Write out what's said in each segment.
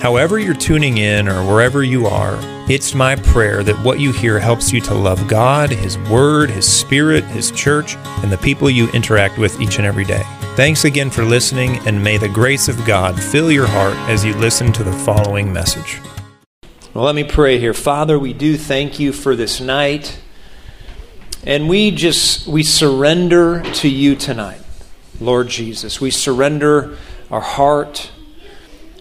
However, you're tuning in or wherever you are, it's my prayer that what you hear helps you to love God, His Word, His Spirit, His church, and the people you interact with each and every day. Thanks again for listening, and may the grace of God fill your heart as you listen to the following message. Well, let me pray here. Father, we do thank you for this night. And we just we surrender to you tonight. Lord Jesus, we surrender our heart,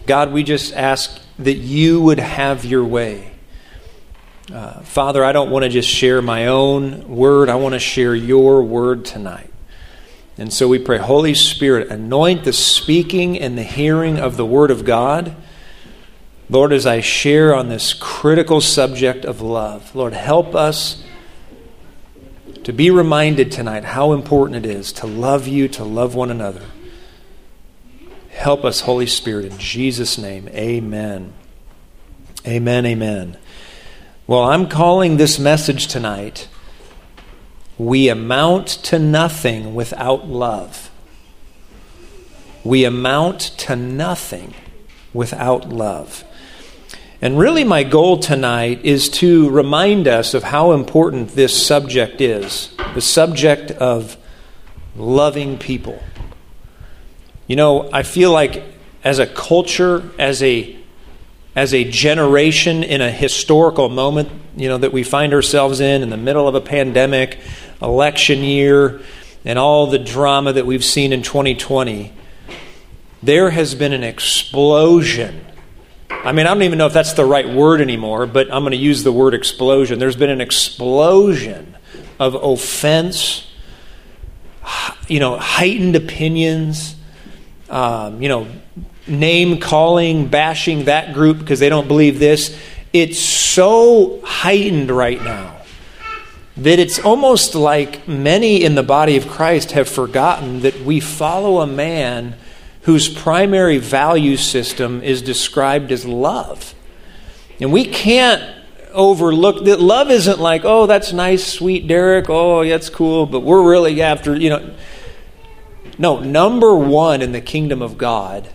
God, we just ask that you would have your way. Uh, Father, I don't want to just share my own word, I want to share your word tonight. And so we pray, Holy Spirit, anoint the speaking and the hearing of the word of God. Lord, as I share on this critical subject of love, Lord, help us to be reminded tonight how important it is to love you, to love one another. Help us, Holy Spirit, in Jesus' name. Amen. Amen, amen. Well, I'm calling this message tonight We Amount to Nothing Without Love. We amount to nothing without love. And really, my goal tonight is to remind us of how important this subject is the subject of loving people. You know, I feel like as a culture, as a as a generation in a historical moment, you know, that we find ourselves in in the middle of a pandemic, election year, and all the drama that we've seen in 2020, there has been an explosion. I mean, I don't even know if that's the right word anymore, but I'm going to use the word explosion. There's been an explosion of offense, you know, heightened opinions, um, you know, name calling, bashing that group because they don't believe this. It's so heightened right now that it's almost like many in the body of Christ have forgotten that we follow a man whose primary value system is described as love. And we can't overlook that love isn't like, oh, that's nice, sweet Derek, oh, that's cool, but we're really after, you know. No, number one in the kingdom of God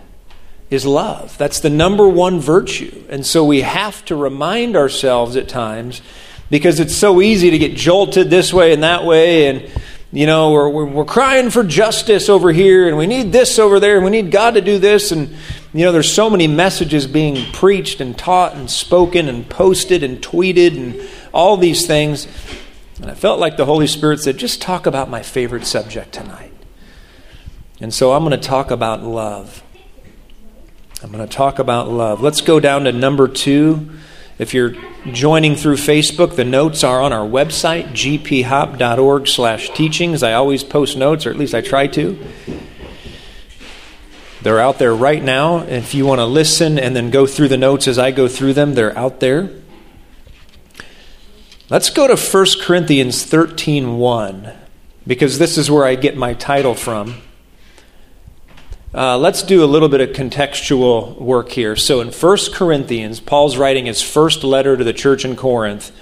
is love. That's the number one virtue. And so we have to remind ourselves at times because it's so easy to get jolted this way and that way. And, you know, we're, we're, crying for justice over here and we need this over there and we need God to do this. And, you know, there's so many messages being preached and taught and spoken and posted and tweeted and all these things. And I felt like the Holy Spirit said, just talk about my favorite subject tonight. And so I'm going to talk about love. I'm going to talk about love. Let's go down to number two. If you're joining through Facebook, the notes are on our website, gphop.org slash teachings. I always post notes, or at least I try to. They're out there right now. If you want to listen and then go through the notes as I go through them, they're out there. Let's go to 1 Corinthians 13 1, because this is where I get my title from. Uh, let's do a little bit of contextual work here. So in 1 Corinthians, Paul's writing his first letter to the church in Corinth.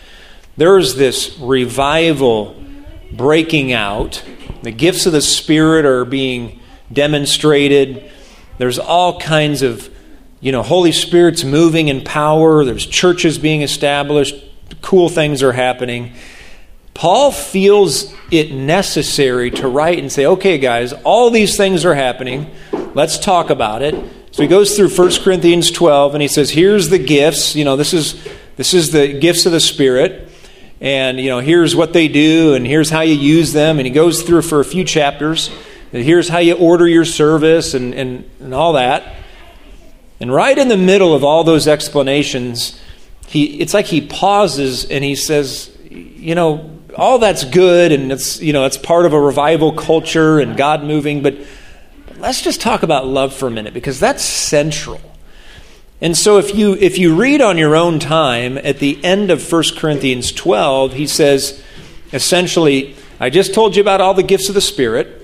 There's this revival breaking out. The gifts of the Spirit are being demonstrated. There's all kinds of, you know, Holy Spirit's moving in power. There's churches being established. Cool things are happening. Paul feels it necessary to write and say, okay, guys, all these things are happening. Let's talk about it. So he goes through 1 Corinthians 12 and he says, here's the gifts. You know, this is, this is the gifts of the Spirit. And, you know, here's what they do and here's how you use them. And he goes through for a few chapters. Here's how you order your service and, and, and all that. And right in the middle of all those explanations, he, it's like he pauses and he says, you know, all that's good and it's you know it's part of a revival culture and God moving, but let's just talk about love for a minute because that's central. And so if you if you read on your own time at the end of 1 Corinthians 12, he says essentially, I just told you about all the gifts of the Spirit.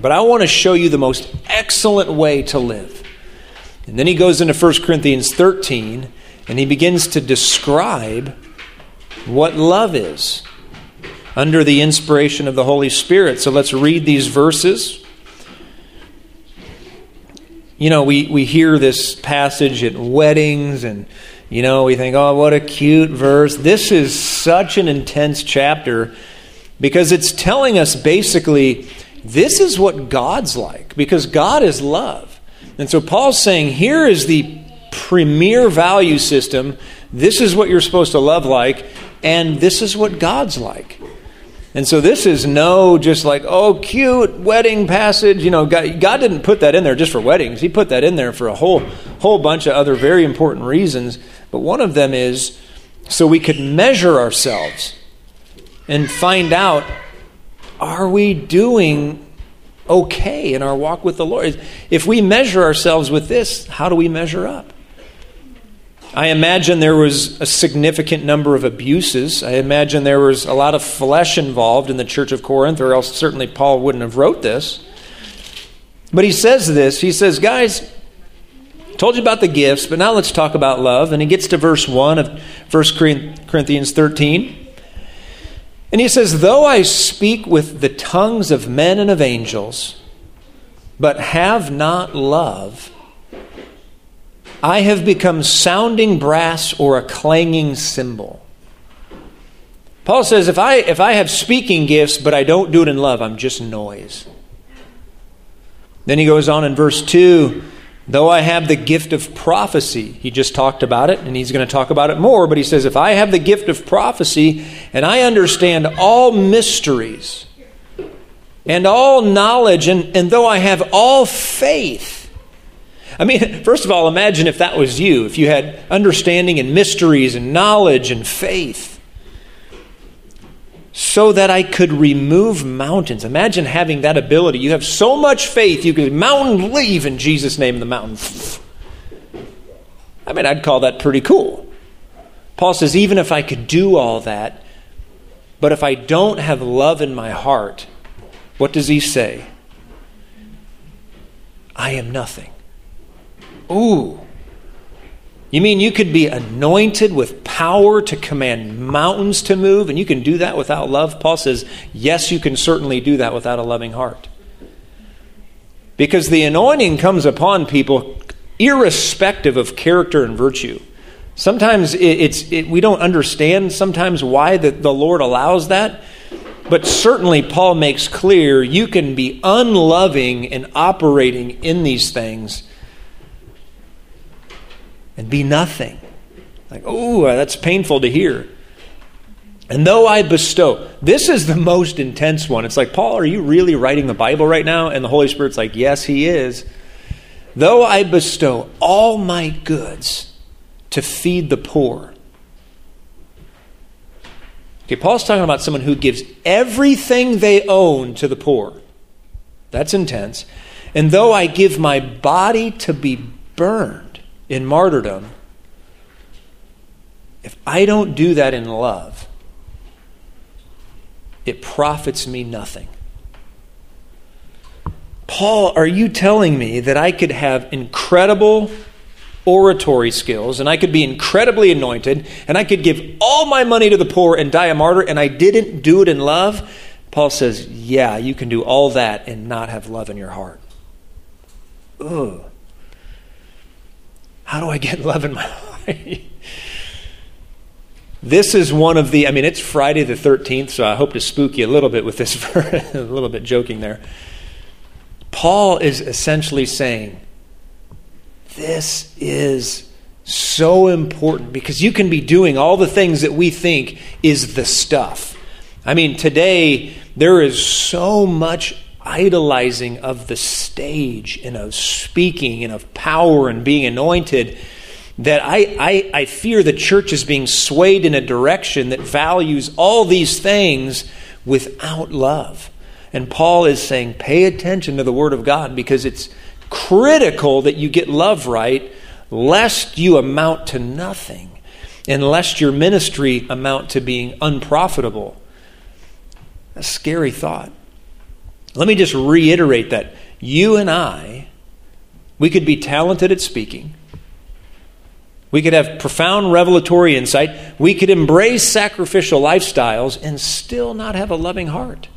but I want to show you the most excellent way to live. And then he goes into 1 Corinthians 13 and he begins to describe what love is under the inspiration of the Holy Spirit. So let's read these verses. You know, we, we hear this passage at weddings and, you know, we think, oh, what a cute verse. This is such an intense chapter because it's telling us basically this is what God's like because God is love. And so Paul's saying here is the premier value system. This is what you're supposed to love like, and this is what God's like. And so this is no just like, oh, cute wedding passage. You know, God, God, didn't put that in there just for weddings. He put that in there for a whole, whole bunch of other very important reasons. But one of them is so we could measure ourselves and find out are we doing okay in our walk with the Lord? If we measure ourselves with this, how do we measure up? I imagine there was a significant number of abuses. I imagine there was a lot of flesh involved in the church of Corinth, or else certainly Paul wouldn't have wrote this. But he says this. He says, guys, told you about the gifts, but now let's talk about love. And he gets to verse 1 of 1 Corinthians 13. And he says, Though I speak with the tongues of men and of angels, but have not love, I have become sounding brass or a clanging cymbal. Paul says, if I, if I have speaking gifts, but I don't do it in love, I'm just noise. Then he goes on in verse 2 Though I have the gift of prophecy, he just talked about it, and he's going to talk about it more, but he says, If I have the gift of prophecy and I understand all mysteries and all knowledge, and, and though I have all faith, I mean, first of all, imagine if that was you, if you had understanding and mysteries and knowledge and faith. So that I could remove mountains. Imagine having that ability. You have so much faith, you could mountain leave in Jesus' name, the mountain. I mean, I'd call that pretty cool. Paul says, even if I could do all that, but if I don't have love in my heart, what does he say? I am nothing. Ooh. You mean you could be anointed with power to command mountains to move, and you can do that without love? Paul says, yes, you can certainly do that without a loving heart. Because the anointing comes upon people irrespective of character and virtue. Sometimes it's, it, we don't understand sometimes why the, the Lord allows that. But certainly, Paul makes clear you can be unloving and operating in these things and be nothing. Like, oh, that's painful to hear. And though I bestow, this is the most intense one. It's like, Paul, are you really writing the Bible right now? And the Holy Spirit's like, yes, he is. Though I bestow all my goods to feed the poor. Okay, Paul's talking about someone who gives everything they own to the poor. That's intense. And though I give my body to be burned, in martyrdom, if I don't do that in love, it profits me nothing. Paul, are you telling me that I could have incredible oratory skills and I could be incredibly anointed and I could give all my money to the poor and die a martyr and I didn't do it in love? Paul says, yeah, you can do all that and not have love in your heart. Ugh. How do I get love in my life? This is one of the, I mean, it's Friday the 13th, so I hope to spook you a little bit with this, a little bit joking there. Paul is essentially saying, this is so important because you can be doing all the things that we think is the stuff. I mean, today there is so much idolizing of the stage and of speaking and of power and being anointed that I, I, I fear the church is being swayed in a direction that values all these things without love. And Paul is saying, pay attention to the Word of God because it's critical that you get love right, lest you amount to nothing, and lest your ministry amount to being unprofitable. A scary thought. Let me just reiterate that you and I, we could be talented at speaking. We could have profound revelatory insight. We could embrace sacrificial lifestyles and still not have a loving heart.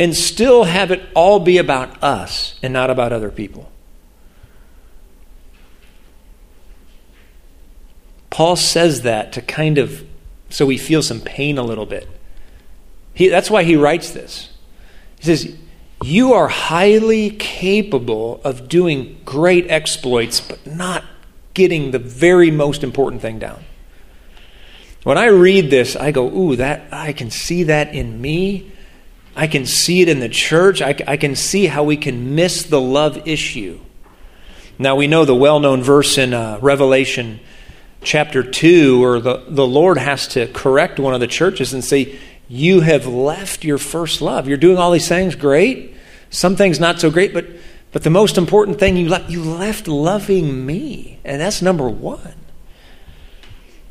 And still have it all be about us and not about other people. Paul says that to kind of so we feel some pain a little bit. He, that's why he writes this. He says, You are highly capable of doing great exploits, but not getting the very most important thing down. When I read this, I go, Ooh, that I can see that in me. I can see it in the church. I, I can see how we can miss the love issue. Now, we know the well known verse in uh, Revelation chapter 2 where the, the Lord has to correct one of the churches and say, You have left your first love. You're doing all these things, great. Some things not so great, but, but the most important thing, you left, you left loving me. And that's number one.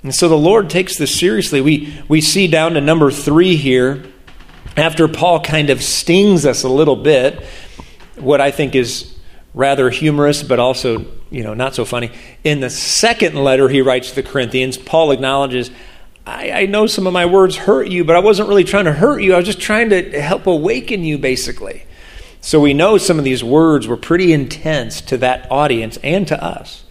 And so the Lord takes this seriously. We, we see down to number three here, after Paul kind of stings us a little bit, what I think is rather humorous, but also, you know, not so funny. In the second letter he writes to the Corinthians, Paul acknowledges, I, I, know some of my words hurt you, but I wasn't really trying to hurt you. I was just trying to help awaken you, basically. So we know some of these words were pretty intense to that audience and to us.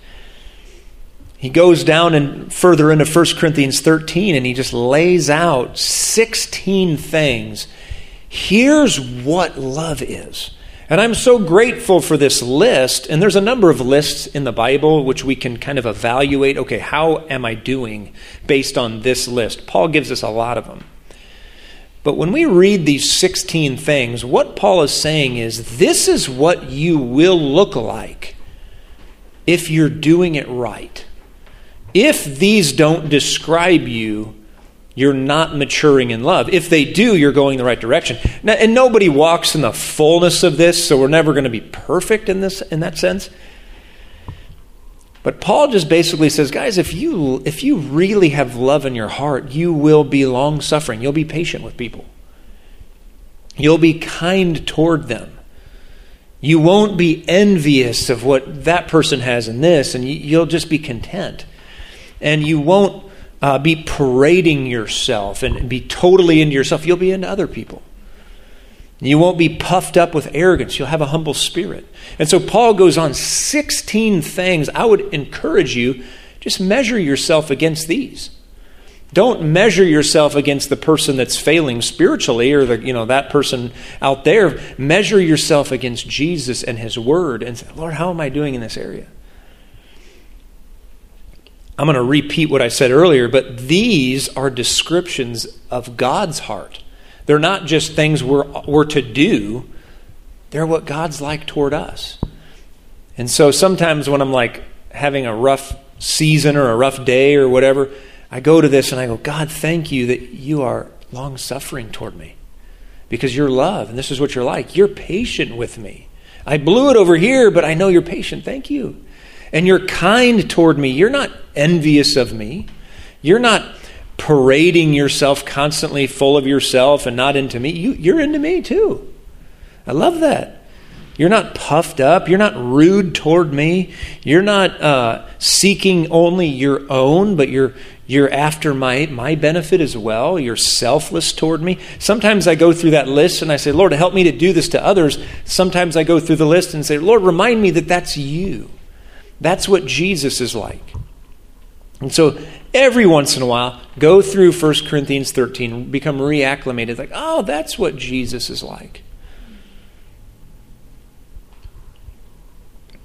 He goes down and further into 1 Corinthians 13 and he just lays out 16 things. Here's what love is. And I'm so grateful for this list. And there's a number of lists in the Bible which we can kind of evaluate okay, how am I doing based on this list? Paul gives us a lot of them. But when we read these 16 things, what Paul is saying is this is what you will look like if you're doing it right. If these don't describe you, you're not maturing in love. If they do, you're going the right direction. Now, and nobody walks in the fullness of this, so we're never going to be perfect in this in that sense. But Paul just basically says, guys, if you if you really have love in your heart, you will be long suffering. You'll be patient with people. You'll be kind toward them. You won't be envious of what that person has in this, and you'll just be content. And you won't uh, be parading yourself and be totally into yourself, you'll be into other people. You won't be puffed up with arrogance. You'll have a humble spirit. And so Paul goes on 16 things. I would encourage you just measure yourself against these. Don't measure yourself against the person that's failing spiritually or the, you know, that person out there. Measure yourself against Jesus and his word and say, Lord, how am I doing in this area? I'm going to repeat what I said earlier, but these are descriptions of God's heart. They're not just things we're, we're to do, they're what God's like toward us. And so sometimes when I'm like having a rough season or a rough day or whatever, I go to this and I go, God, thank you that you are long suffering toward me because you're love and this is what you're like. You're patient with me. I blew it over here, but I know you're patient. Thank you and you're kind toward me. You're not envious of me. You're not parading yourself constantly full of yourself and not into me. You, you're into me too. I love that. You're not puffed up. You're not rude toward me. You're not uh, seeking only your own, but you're you're after my my benefit as well. You're selfless toward me. Sometimes I go through that list and I say, Lord, help me to do this to others. Sometimes I go through the list and say, Lord, remind me that that's you. That's what Jesus is like. And so every once in a while, go through 1 Corinthians 13, become reacclimated, like, oh, that's what Jesus is like.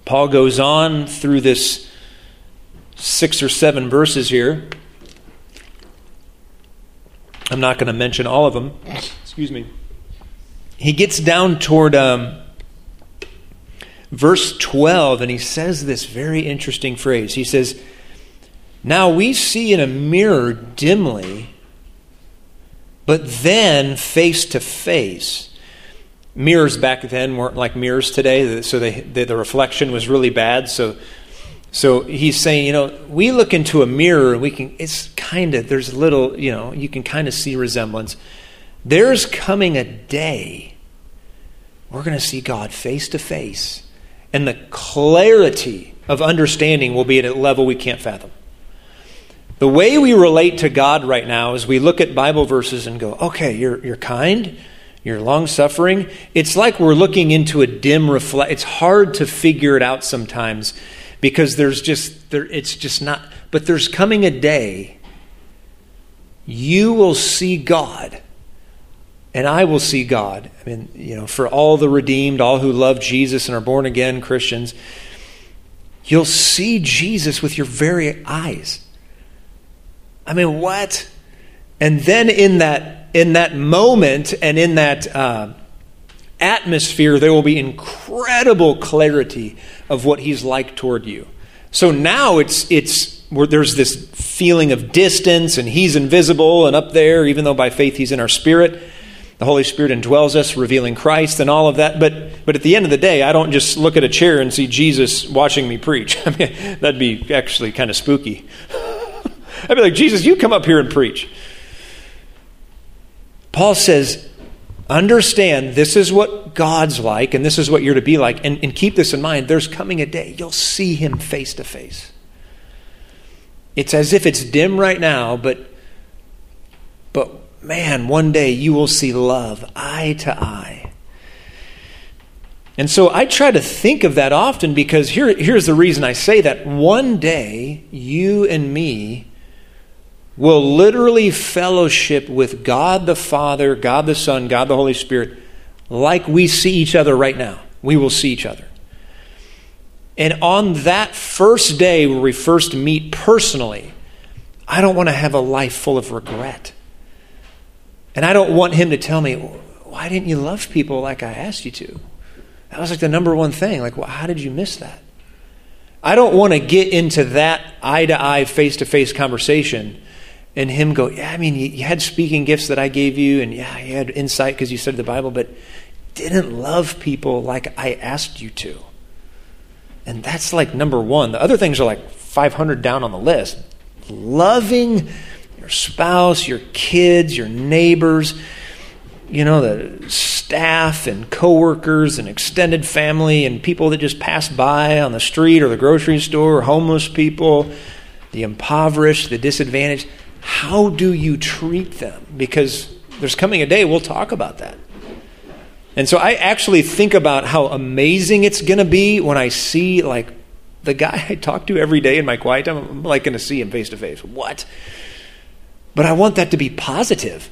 Paul goes on through this six or seven verses here. I'm not going to mention all of them. Excuse me. He gets down toward um, verse 12, and he says this very interesting phrase. He says, Now we see in a mirror dimly, but then face to face. Mirrors back then weren't like mirrors today, so they, the, the reflection was really bad. So, so he's saying, you know, we look into a mirror and we can, it's kind of, there's little, you know, you can kind of see resemblance. There's coming a day we're going to see God face to face. And the clarity of understanding will be at a level we can't fathom. The way we relate to God right now is we look at Bible verses and go, okay, you're, you're kind, you're long suffering. It's like we're looking into a dim reflect. It's hard to figure it out sometimes because there's just, there, it's just not. But there's coming a day you will see God and I will see God. I mean, you know, for all the redeemed, all who love Jesus and are born again Christians, you'll see Jesus with your very eyes. I mean, what? And then in that in that moment and in that uh, atmosphere, there will be incredible clarity of what He's like toward you. So now it's it's where there's this feeling of distance, and He's invisible and up there, even though by faith He's in our spirit the Holy Spirit indwells us, revealing Christ and all of that. But, but at the end of the day, I don't just look at a chair and see Jesus watching me preach. I mean, that'd be actually kind of spooky. I'd be like, Jesus, you come up here and preach. Paul says, understand this is what God's like and this is what you're to be like. And, and keep this in mind there's coming a day you'll see him face to face. It's as if it's dim right now, but, but man, one day you will see love eye to eye. And so I try to think of that often because here, here's the reason I say that. One day, you and me will literally fellowship with God the Father, God the Son, God the Holy Spirit, like we see each other right now. We will see each other. And on that first day where we first meet personally, I don't want to have a life full of regret. And I don't want him to tell me, why didn't you love people like I asked you to? That was like the number one thing. Like, well, how did you miss that? I don't want to get into that eye to eye, face to face conversation and him go, Yeah, I mean, you, you, had speaking gifts that I gave you, and yeah, you had insight because you studied the Bible, but didn't love people like I asked you to. And that's like number one. The other things are like 500 down on the list. Loving your spouse, your kids, your neighbors, you know, the staff and coworkers and extended family and people that just pass by on the street or the grocery store, homeless people, the impoverished, the disadvantaged. How do you treat them? Because there's coming a day we'll talk about that. And so I actually think about how amazing it's going to be when I see like the guy I talk to every day in my quiet time. I'm like going to see him face to face. What? But I want that to be positive.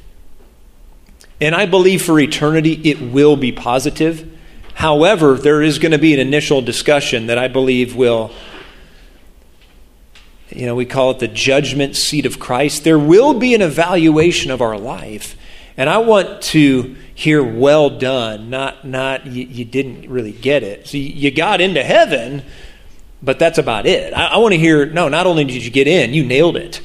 And I believe for eternity it will be positive. However, there is going to be an initial discussion that I believe will, you know, we call it the judgment seat of Christ. There will be an evaluation of our life. And I want to hear well done, not, not you, you didn't really get it. So you got into heaven, but that's about it. I, I want to hear, no, not only did you get in, you nailed it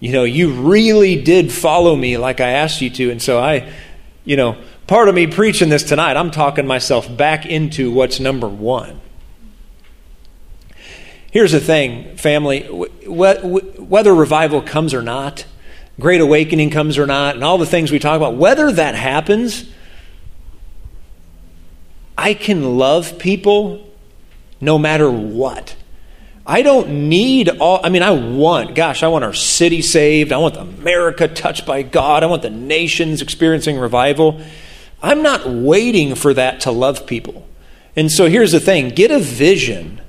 you know, you really did follow me like I asked you to. And so I, you know, part of me preaching this tonight, I'm talking myself back into what's number one. Here's the thing, family whether revival comes or not, great awakening comes or not, and all the things we talk about, whether that happens, I can love people no matter what. I don't need all, I mean, I want, gosh, I want our city saved. I want America touched by God. I want the nations experiencing revival. I'm not waiting for that to love people. And so here's the thing get a vision.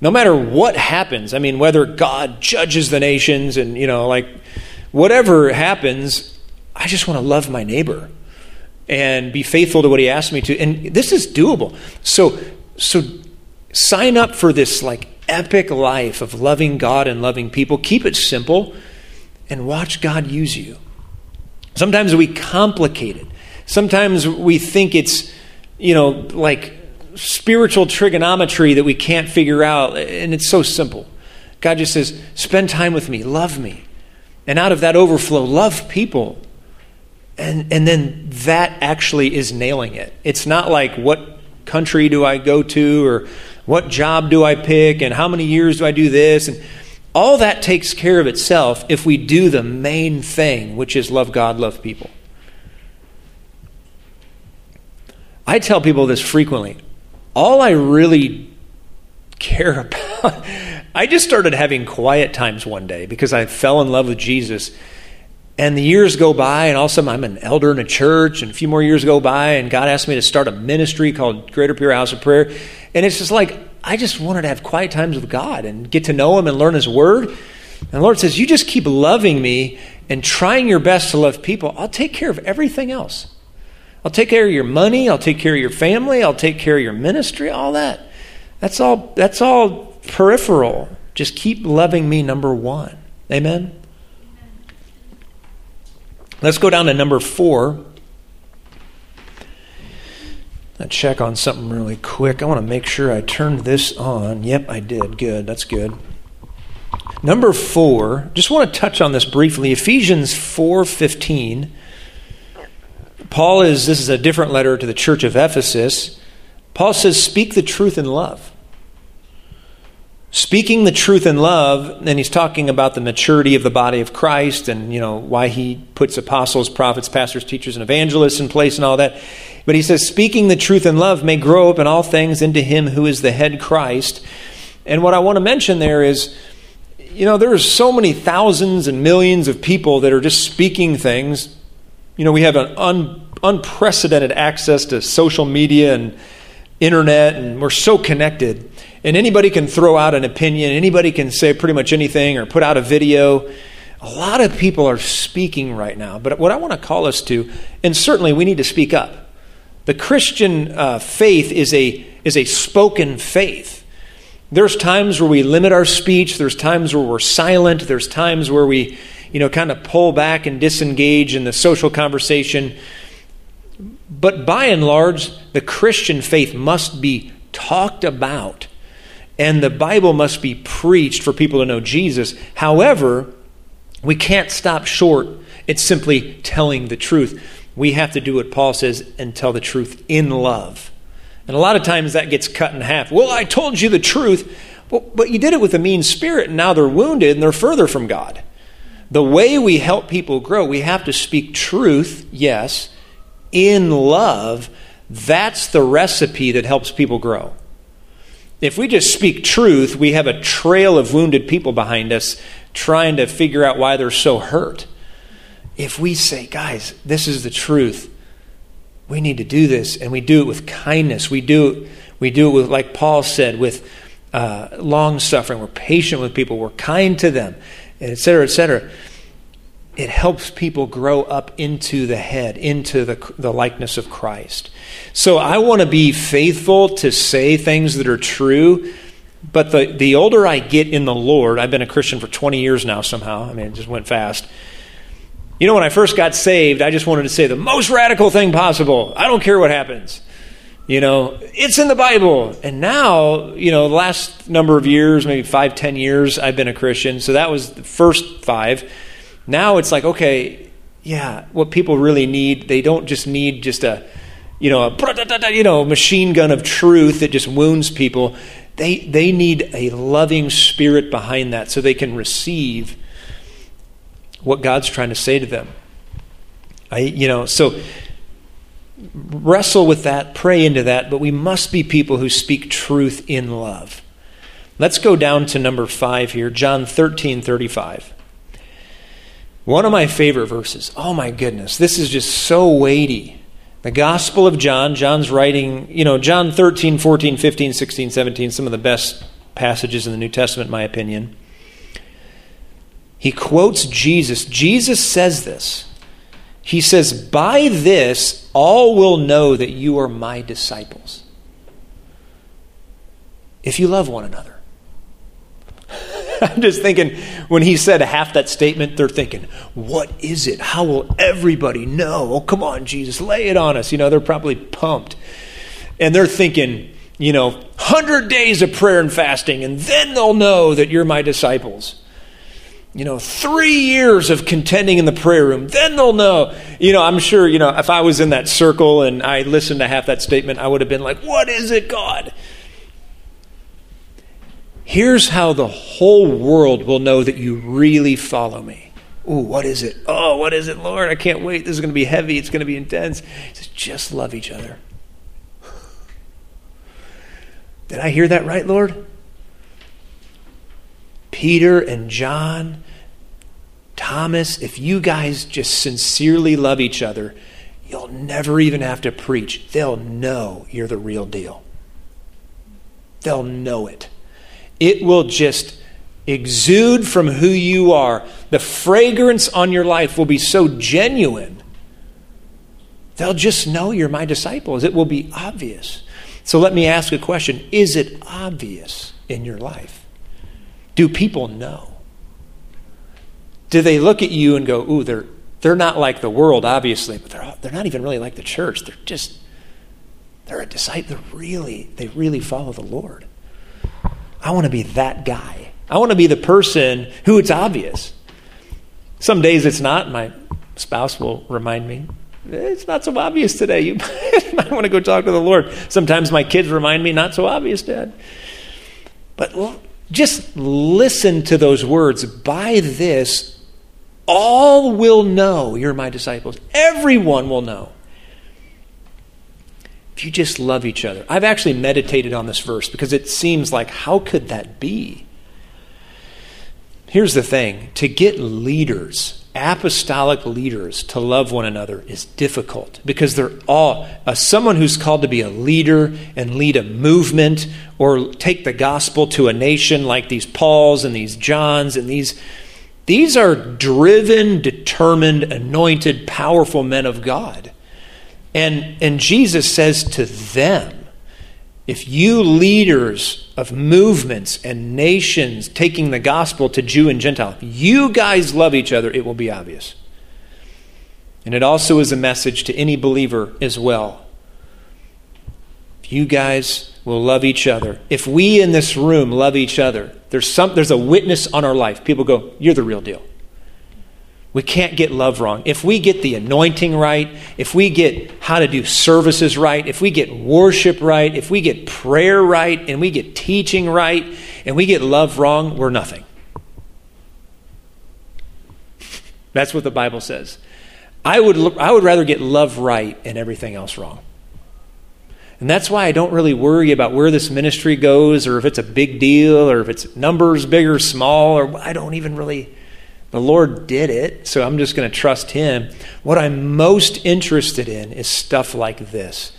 No matter what happens, I mean, whether God judges the nations and, you know, like whatever happens, I just want to love my neighbor and be faithful to what he asked me to. And this is doable. So, so sign up for this like epic life of loving God and loving people. Keep it simple and watch God use you. Sometimes we complicate it. Sometimes we think it's, you know, like spiritual trigonometry that we can't figure out, and it's so simple. God just says, spend time with me, love me. And out of that overflow, love people. And, and then that actually is nailing it. It's not like, what country do I go to or what job do I pick and how many years do I do this and all that takes care of itself if we do the main thing, which is love God, love people. I tell people this frequently. All I really care about, I just started having quiet times one day because I fell in love with Jesus. And the years go by, and all of a sudden I'm an elder in a church, and a few more years go by, and God asked me to start a ministry called Greater Peoria House of Prayer. And it's just like, I just wanted to have quiet times with God and get to know Him and learn His Word. And the Lord says, You just keep loving me and trying your best to love people. I'll take care of everything else. I'll take care of your money. I'll take care of your family. I'll take care of your ministry, all that. That's all, that's all peripheral. Just keep loving me, number one. Amen? Let's go down to number four. I check on something really quick. I want to make sure I turned this on. Yep, I did. Good. That's good. Number four, just want to touch on this briefly. Ephesians 4:15. Paul is this is a different letter to the church of Ephesus. Paul says, "Speak the truth in love." Speaking the truth in love, and he's talking about the maturity of the body of Christ and you know why he puts apostles, prophets, pastors, teachers, and evangelists in place and all that. But he says, speaking the truth in love may grow up in all things into him who is the head Christ. And what I want to mention there is you know, there are so many thousands and millions of people that are just speaking things. You know, we have an un, unprecedented access to social media and internet, and we're so connected. And anybody can throw out an opinion, anybody can say pretty much anything or put out a video. A lot of people are speaking right now. But what I want to call us to, and certainly we need to speak up. The Christian uh, faith is a, is a spoken faith. There's times where we limit our speech, there's times where we're silent, there's times where we, you know, kind of pull back and disengage in the social conversation. But by and large, the Christian faith must be talked about and the Bible must be preached for people to know Jesus. However, we can't stop short. It's simply telling the truth. We have to do what Paul says and tell the truth in love. And a lot of times that gets cut in half. Well, I told you the truth, but, but you did it with a mean spirit, and now they're wounded and they're further from God. The way we help people grow, we have to speak truth, yes, in love. That's the recipe that helps people grow. If we just speak truth, we have a trail of wounded people behind us trying to figure out why they're so hurt. If we say, guys, this is the truth, we need to do this, and we do it with kindness. We do it, we do it with, like Paul said, with uh, long suffering. We're patient with people. We're kind to them, et cetera, et etc. It helps people grow up into the head, into the, the likeness of Christ. So I want to be faithful to say things that are true. But the, the older I get in the Lord, I've been a Christian for 20 years now somehow. I mean, it just went fast. You know, when I first got saved, I just wanted to say the most radical thing possible. I don't care what happens. You know, it's in the Bible. And now, you know, the last number of years, maybe five, ten years, I've been a Christian. So that was the first five. Now it's like, okay, yeah, what people really need, they don't just need just a, you know, a you know, machine gun of truth that just wounds people. They, they need a loving spirit behind that so they can receive what God's trying to say to them. I, you know, so wrestle with that, pray into that, but we must be people who speak truth in love. Let's go down to number five here, John 13 35. One of my favorite verses. Oh my goodness, this is just so weighty. The Gospel of John, John's writing, you know, John 13, 14, 15, 16, 17, some of the best passages in the New Testament, in my opinion. He quotes Jesus. Jesus says this. He says, By this all will know that you are my disciples. If you love one another. I'm just thinking, when he said half that statement, they're thinking, what is it? How will everybody know? Oh, come on, Jesus, lay it on us. You know, they're probably pumped. And they're thinking, you know, 100 days of prayer and fasting, and then they'll know that you're my disciples you know, three years of contending in the prayer room. Then they'll know. You know, I'm sure, you know, if I was in that circle and I listened to half that statement, I would have been like, What is it, God? Here's how the whole world will know that you really follow me. Ooh, what is it? Oh, what is it, Lord? I can't wait. This is going to be heavy. It's going to be intense. He says, just love each other. Did I hear that right, Lord? Peter and John, Thomas, if you guys just sincerely love each other, you'll never even have to preach. They'll know you're the real deal. They'll know it. It will just exude from who you are. The fragrance on your life will be so genuine. They'll just know you're my disciples. It will be obvious. So let me ask a question Is it obvious in your life? Do people know? Do they look at you and go, ooh, they're, they're not like the world, obviously, but they're, they're not even really like the church. They're just, they're a disciple. They're really, they really follow the Lord. I want to be that guy. I want to be the person who it's obvious. Some days it's not. My spouse will remind me, it's not so obvious today. You might want to go talk to the Lord. Sometimes my kids remind me, not so obvious, Dad. But just listen to those words. By this, all will know you're my disciples. Everyone will know. If you just love each other. I've actually meditated on this verse because it seems like, how could that be? Here's the thing to get leaders apostolic leaders to love one another is difficult because they're all uh, someone who's called to be a leader and lead a movement or take the gospel to a nation like these Pauls and these Johns and these these are driven, determined, anointed, powerful men of God. And and Jesus says to them if you leaders of movements and nations taking the gospel to Jew and Gentile, you guys love each other, it will be obvious. And it also is a message to any believer as well. If you guys will love each other, if we in this room love each other, there's, some, there's a witness on our life. People go, You're the real deal. We can't get love wrong. If we get the anointing right, if we get how to do services right, if we get worship right, if we get prayer right, and we get teaching right, and we get love wrong, we're nothing. That's what the Bible says. I would, I would rather get love right and everything else wrong. And that's why I don't really worry about where this ministry goes or if it's a big deal or if it's numbers big or small or I don't even really the Lord did it, so I'm just going to trust Him. What I'm most interested in is stuff like this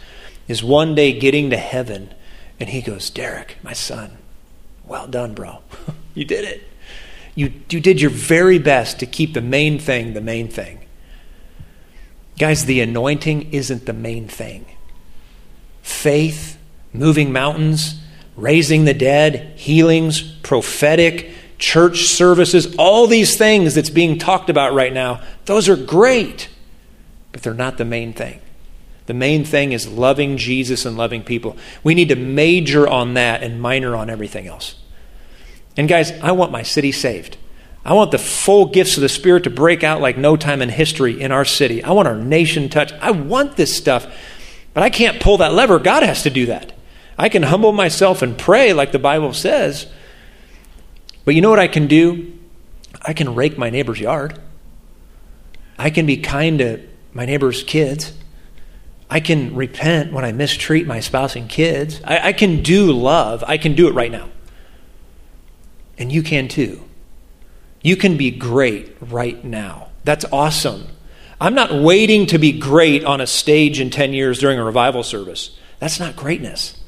is one day getting to heaven and He goes, Derek, my son, well done, bro. you did it. You, you did your very best to keep the main thing the main thing. Guys, the anointing isn't the main thing. Faith, moving mountains, raising the dead, healings, prophetic, church services, all these things that's being talked about right now, those are great, but they're not the main thing. The main thing is loving Jesus and loving people. We need to major on that and minor on everything else. And guys, I want my city saved. I want the full gifts of the Spirit to break out like no time in history in our city. I want our nation touched. I want this stuff, but I can't pull that lever. God has to do that. I can humble myself and pray like the Bible says, but you know what I can do? I can rake my neighbor's yard. I can be kind to my neighbor's kids. I can repent when I mistreat my spouse and kids. I, I, can do love. I can do it right now. And you can too. You can be great right now. That's awesome. I'm not waiting to be great on a stage in 10 years during a revival service. That's not greatness.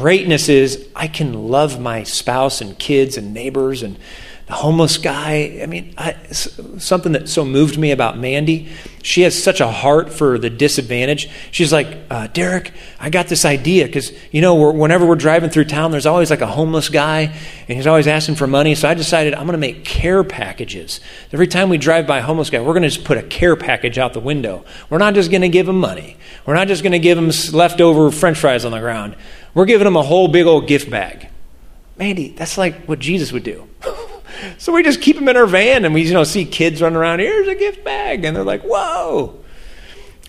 Greatness is I can love my spouse and kids and neighbors and the homeless guy. I mean, I, something that so moved me about Mandy, she has such a heart for the disadvantaged. She's like, uh, Derek, I got this idea because, you know, we're, whenever we're driving through town, there's always like a homeless guy and he's always asking for money. So I decided I'm going to make care packages. Every time we drive by a homeless guy, we're going to just put a care package out the window. We're not just going to give him money, we're not just going to give him leftover french fries on the ground. We're giving them a whole big old gift bag. Mandy, that's like what Jesus would do. so we just keep them in our van and we you know see kids running around. Here's a gift bag. And they're like whoa.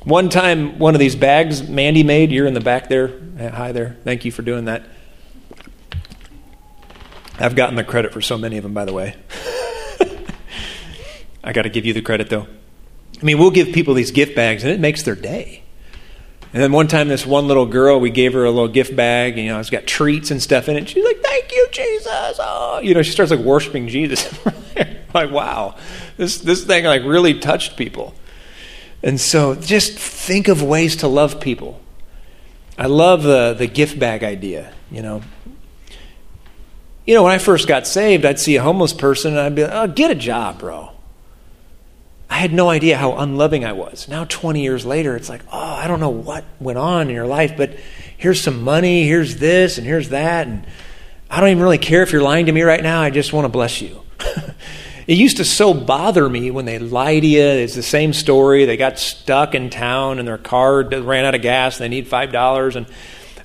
One time one of these bags mandy made you're in the back there. Uh, hi there. Thank you for doing that. I've gotten the credit for so many of them by the way. I got to give you the credit though. I mean we'll give people these gift bags and it makes their day And then one time, this one little girl, we gave her a little gift bag, and, you know, it's got treats and stuff in it. She's like, "Thank you, Jesus!" Oh, you know, she starts like worshiping Jesus. like, wow, this this thing like really touched people. And so, just think of ways to love people. I love the the gift bag idea. You know, you know, when I first got saved, I'd see a homeless person and I'd be like, "Oh, get a job, bro." I had no idea how unloving I was. Now, 20 years later, it's like, oh, I don't know what went on in your life, but here's some money, here's this, and here's that. And I don't even really care if you're lying to me right now. I just want to bless you. it used to so bother me when they lie to you. It's the same story. They got stuck in town and their car ran out of gas and they need $5. And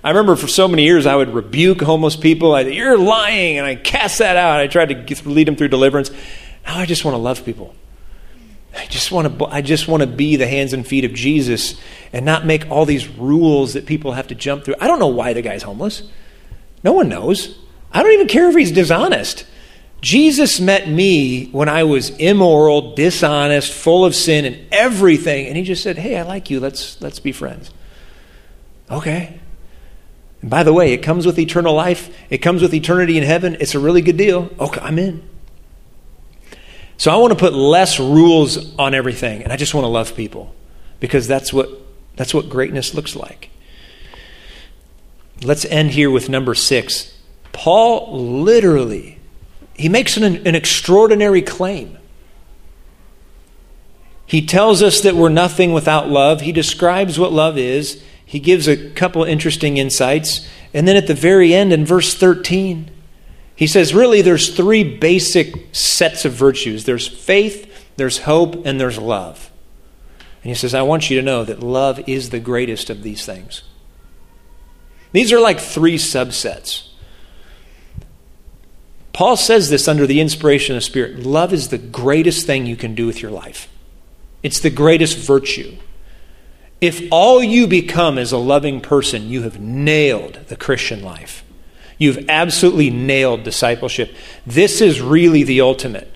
I remember for so many years I would rebuke homeless people. I, You're lying. And I cast that out. I tried to lead them through deliverance. Now I just want to love people. I just want to I just want to be the hands and feet of Jesus and not make all these rules that people have to jump through. I don't know why the guy's homeless. No one knows. I don't even care if he's dishonest. Jesus met me when I was immoral, dishonest, full of sin and everything, and he just said, "Hey, I like you. Let's let's be friends." Okay. And by the way, it comes with eternal life. It comes with eternity in heaven. It's a really good deal. Okay, I'm in. So I want to put less rules on everything, and I just want to love people because that's what, that's what greatness looks like. Let's end here with number six. Paul literally, he makes an, an extraordinary claim. He tells us that we're nothing without love. He describes what love is. He gives a couple interesting insights. And then at the very end, in verse 13, he says, really, there's three basic sets of virtues there's faith, there's hope, and there's love. And he says, I want you to know that love is the greatest of these things. These are like three subsets. Paul says this under the inspiration of the Spirit. Love is the greatest thing you can do with your life, it's the greatest virtue. If all you become is a loving person, you have nailed the Christian life. You've absolutely nailed discipleship. This is really the ultimate.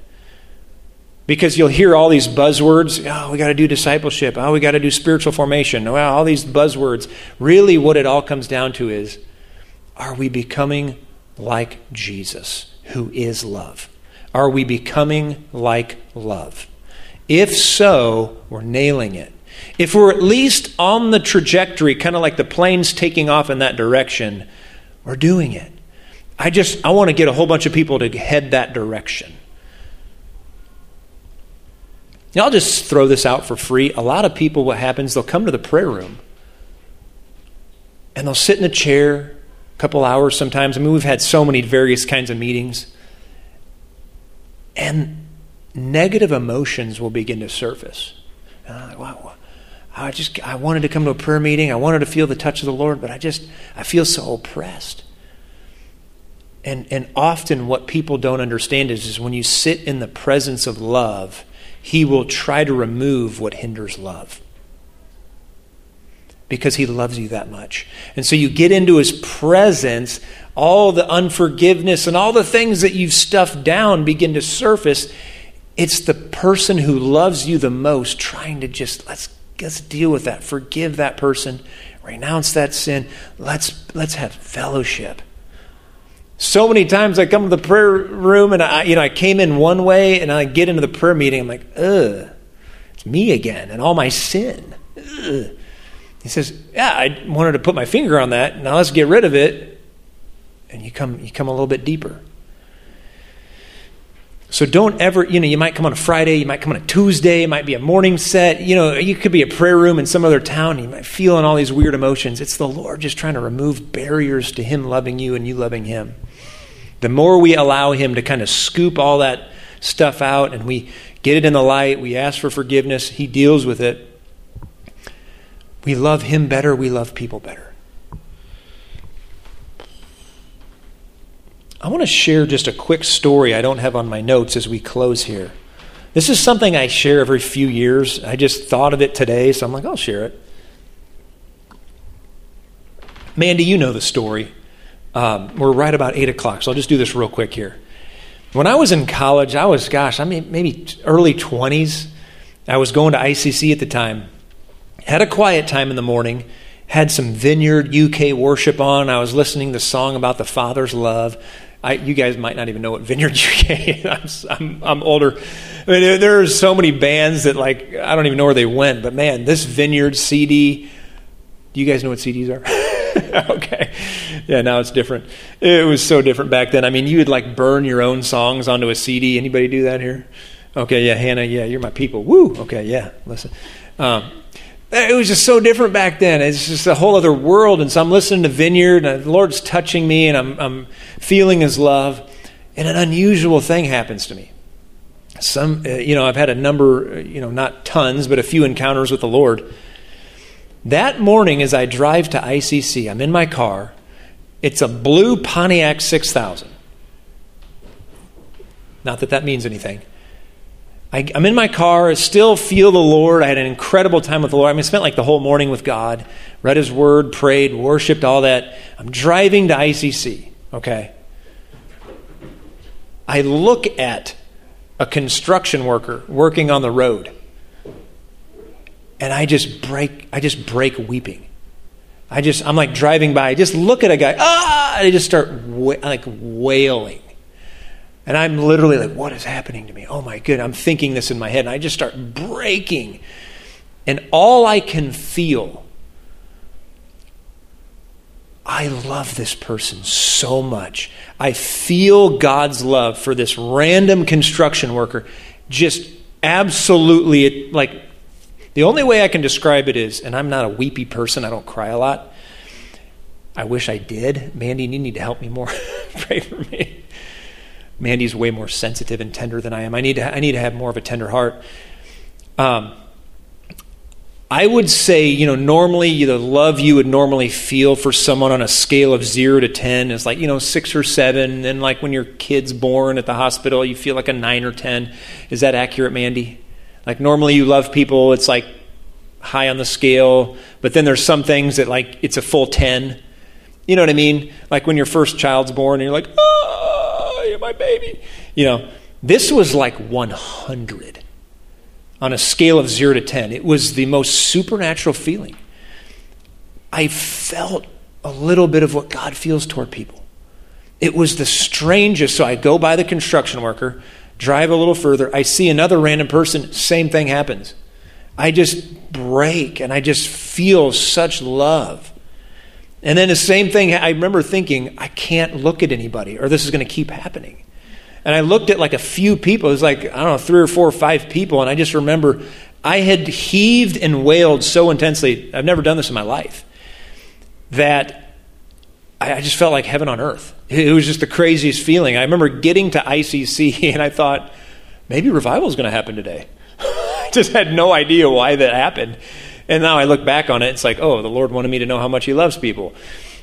Because you'll hear all these buzzwords. Oh, we got to do discipleship. Oh, we got to do spiritual formation. Well, all these buzzwords. Really, what it all comes down to is are we becoming like Jesus, who is love? Are we becoming like love? If so, we're nailing it. If we're at least on the trajectory, kind of like the plane's taking off in that direction, we're doing it. I just I want to get a whole bunch of people to head that direction. Now, I'll just throw this out for free. A lot of people, what happens, they'll come to the prayer room and they'll sit in a chair a couple hours sometimes. I mean, we've had so many various kinds of meetings. And negative emotions will begin to surface. Like, wow, I just I wanted to come to a prayer meeting. I wanted to feel the touch of the Lord, but I just I feel so oppressed. And and often what people don't understand is, is when you sit in the presence of love, he will try to remove what hinders love. Because he loves you that much. And so you get into his presence, all the unforgiveness and all the things that you've stuffed down begin to surface. It's the person who loves you the most trying to just let's let's deal with that. Forgive that person. Renounce that sin. Let's, let's have fellowship. So many times I come to the prayer room and I, you know, I came in one way and I get into the prayer meeting. I'm like, ugh, it's me again and all my sin. Ugh. He says, yeah, I wanted to put my finger on that. Now let's get rid of it. And you come, you come a little bit deeper. So don't ever, you know, you might come on a Friday, you might come on a Tuesday, it might be a morning set, you know, you could be a prayer room in some other town, you might feel all these weird emotions. It's the Lord just trying to remove barriers to Him loving you and you loving Him. The more we allow Him to kind of scoop all that stuff out and we get it in the light, we ask for forgiveness, He deals with it. We love Him better, we love people better. I want to share just a quick story I don't have on my notes as we close here. This is something I share every few years. I just thought of it today, so I'm like, I'll share it. Mandy, you know the story. Um, we're right about 8 o'clock, so I'll just do this real quick here. When I was in college, I was, gosh, I mean, maybe early 20s. I was going to ICC at the time. Had a quiet time in the morning, had some Vineyard UK worship on. I was listening to the song about the Father's love. I, you guys might not even know what Vineyard UK is. I'm, I'm, I'm older. I mean, there are so many bands that, like, I don't even know where they went. But man, this Vineyard CD, do you guys know what CDs are? okay. Yeah, now it's different. It was so different back then. I mean, you would, like, burn your own songs onto a CD. Anybody do that here? Okay, yeah, Hannah, yeah, you're my people. Woo! Okay, yeah, listen. Um, it was just so different back then. It's just a whole other world. And so I'm listening to Vineyard, and the Lord's touching me, and I'm, I'm feeling His love. And an unusual thing happens to me. Some, uh, you know, I've had a number, uh, you know, not tons, but a few encounters with the Lord. That morning, as I drive to ICC, I'm in my car. It's a blue Pontiac 6000. Not that that means anything. I, am in my car, I still feel the Lord. I had an incredible time with the Lord. I mean, I spent like the whole morning with God, read His Word, prayed, worshiped, all that. I'm driving to ICC, okay? I look at a construction worker working on the road, and I just break, I just break weeping. I just, I'm like driving by, I just look at a guy, ah, I just start wa- like wailing. And I'm literally like, what is happening to me? Oh my goodness. I'm thinking this in my head. And I just start breaking. And all I can feel, I love this person so much. I feel God's love for this random construction worker. Just absolutely, like, the only way I can describe it is, and I'm not a weepy person, I don't cry a lot. I wish I did. Mandy, you need to help me more. Pray for me. Mandy's way more sensitive and tender than I am. I need to, I need to have more of a tender heart. Um, I would say, you know, normally the love you would normally feel for someone on a scale of zero to 10 is like, you know, six or seven. And like when your kid's born at the hospital, you feel like a nine or 10. Is that accurate, Mandy? Like normally you love people, it's like high on the scale. But then there's some things that like it's a full 10. You know what I mean? Like when your first child's born and you're like, oh, my baby. You know, this was like 100 on a scale of 0 to 10. It was the most supernatural feeling. I felt a little bit of what God feels toward people. It was the strangest. So I go by the construction worker, drive a little further, I see another random person, same thing happens. I just break and I just feel such love. And then the same thing, I remember thinking, I can't look at anybody or this is going to keep happening. And I looked at like a few people, it was like, I don't know, three or four or five people, and I just remember I had heaved and wailed so intensely. I've never done this in my life. That I just felt like heaven on earth. It was just the craziest feeling. I remember getting to ICC and I thought, maybe revival is going to happen today. I just had no idea why that happened. And now I look back on it, it's like, oh, the Lord wanted me to know how much He loves people.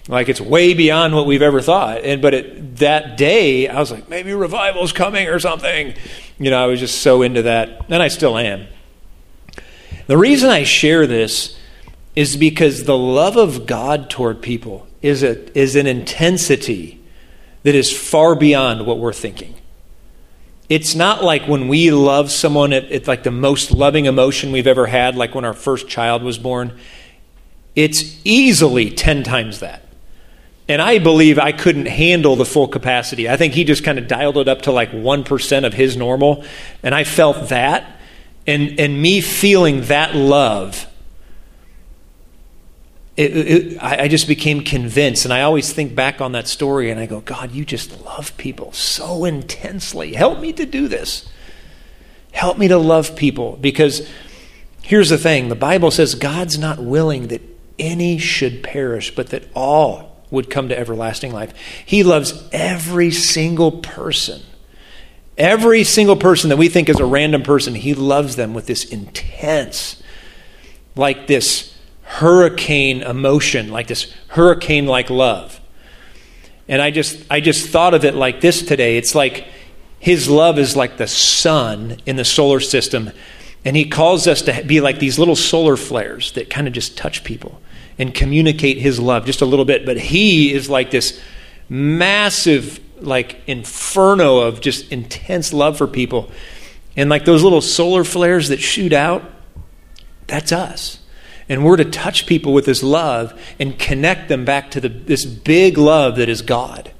Like it's way beyond what we've ever thought. And but it, that day, I was like, maybe revival's coming or something. You know, I was just so into that, and I still am. The reason I share this is because the love of God toward people is a, is an intensity that is far beyond what we're thinking. It's not like when we love someone at, at, like the most loving emotion we've ever had, like when our first child was born. It's easily 10 times that. And I believe I couldn't handle the full capacity. I think he just kind of dialed it up to like 1% of his normal. And I felt that. And, and me feeling that love it, it, I just became convinced, and I always think back on that story and I go, God, you just love people so intensely. Help me to do this. Help me to love people. Because here's the thing the Bible says God's not willing that any should perish, but that all would come to everlasting life. He loves every single person. Every single person that we think is a random person, He loves them with this intense, like this hurricane emotion, like this hurricane like love. And I just I just thought of it like this today. It's like his love is like the sun in the solar system and he calls us to be like these little solar flares that kind of just touch people and communicate his love just a little bit, but he is like this massive like inferno of just intense love for people. And like those little solar flares that shoot out, that's us. And we're to touch people with this love and connect them back to the, this big love that is God.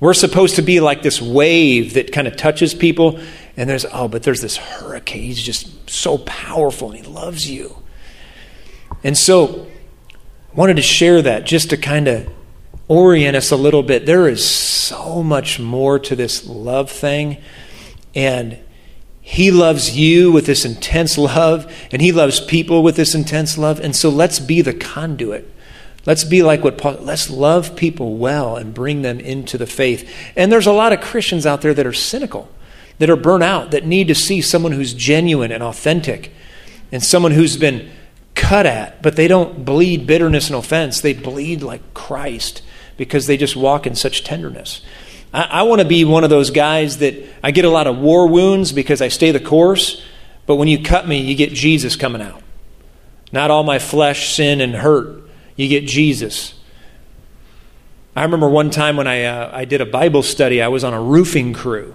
We're supposed to be like this wave that kind of touches people, and there's, oh, but there's this hurricane. He's just so powerful and he loves you. And so, I wanted to share that just to kind of orient us a little bit. There is so much more to this love thing. And he loves you with this intense love, and He loves people with this intense love. And so let's be the conduit. Let's be like what Paul, let's love people well and bring them into the faith. And there's a lot of Christians out there that are cynical, that are burnt out, that need to see someone who's genuine and authentic, and someone who's been cut at, but they don't bleed bitterness and offense. They bleed like Christ because they just walk in such tenderness. I, I want to be one of those guys that I get a lot of war wounds because I stay the course, but when you cut me, you get Jesus coming out. Not all my flesh, sin, and hurt. You get Jesus. I remember one time when I, uh, I did a Bible study, I was on a roofing crew.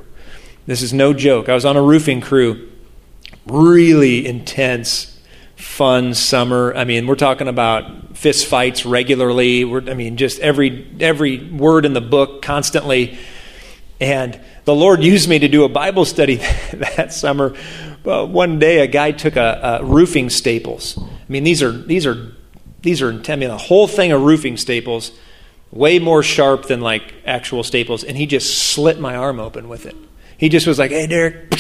This is no joke. I was on a roofing crew, really intense, fun summer. I mean, we're talking about fist fights regularly. We're, I mean, just every every word in the book constantly. And the Lord used me to do a Bible study that summer. But one day, a guy took a, a roofing staples. I mean, these are these are these are I mean, a whole thing of roofing staples, way more sharp than like actual staples, and he just slit my arm open with it. He just was like, "Hey, Derek,"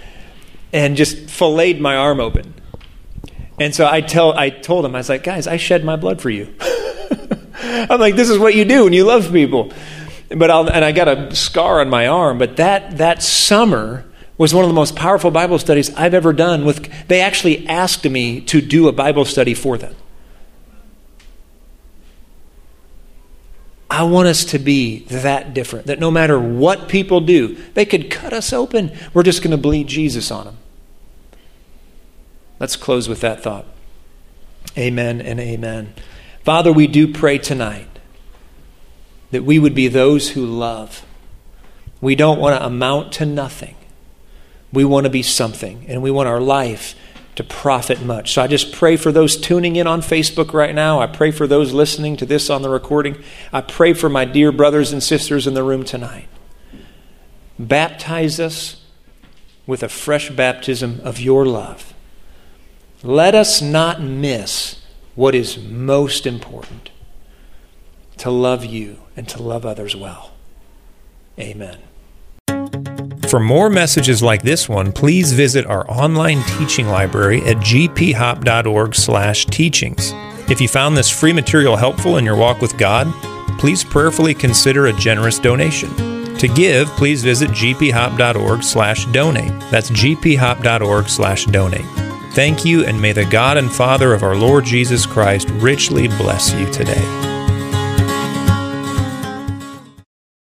and just filleted my arm open. And so I tell I told him I was like, "Guys, I shed my blood for you." I'm like, "This is what you do when you love people." But I'll, and I got a scar on my arm. But that that summer was one of the most powerful Bible studies I've ever done. With they actually asked me to do a Bible study for them. I want us to be that different. That no matter what people do, they could cut us open. We're just going to bleed Jesus on them. Let's close with that thought. Amen and amen. Father, we do pray tonight that we would be those who love. We don't want to amount to nothing. We want to be something, and we want our life to profit much. So I just pray for those tuning in on Facebook right now. I pray for those listening to this on the recording. I pray for my dear brothers and sisters in the room tonight. Baptize us with a fresh baptism of your love. Let us not miss what is most important to love you and to love others well. Amen. For more messages like this one, please visit our online teaching library at gphop.org/teachings. If you found this free material helpful in your walk with God, please prayerfully consider a generous donation. To give, please visit gphop.org/donate. That's gphop.org/donate. Thank you, and may the God and Father of our Lord Jesus Christ richly bless you today.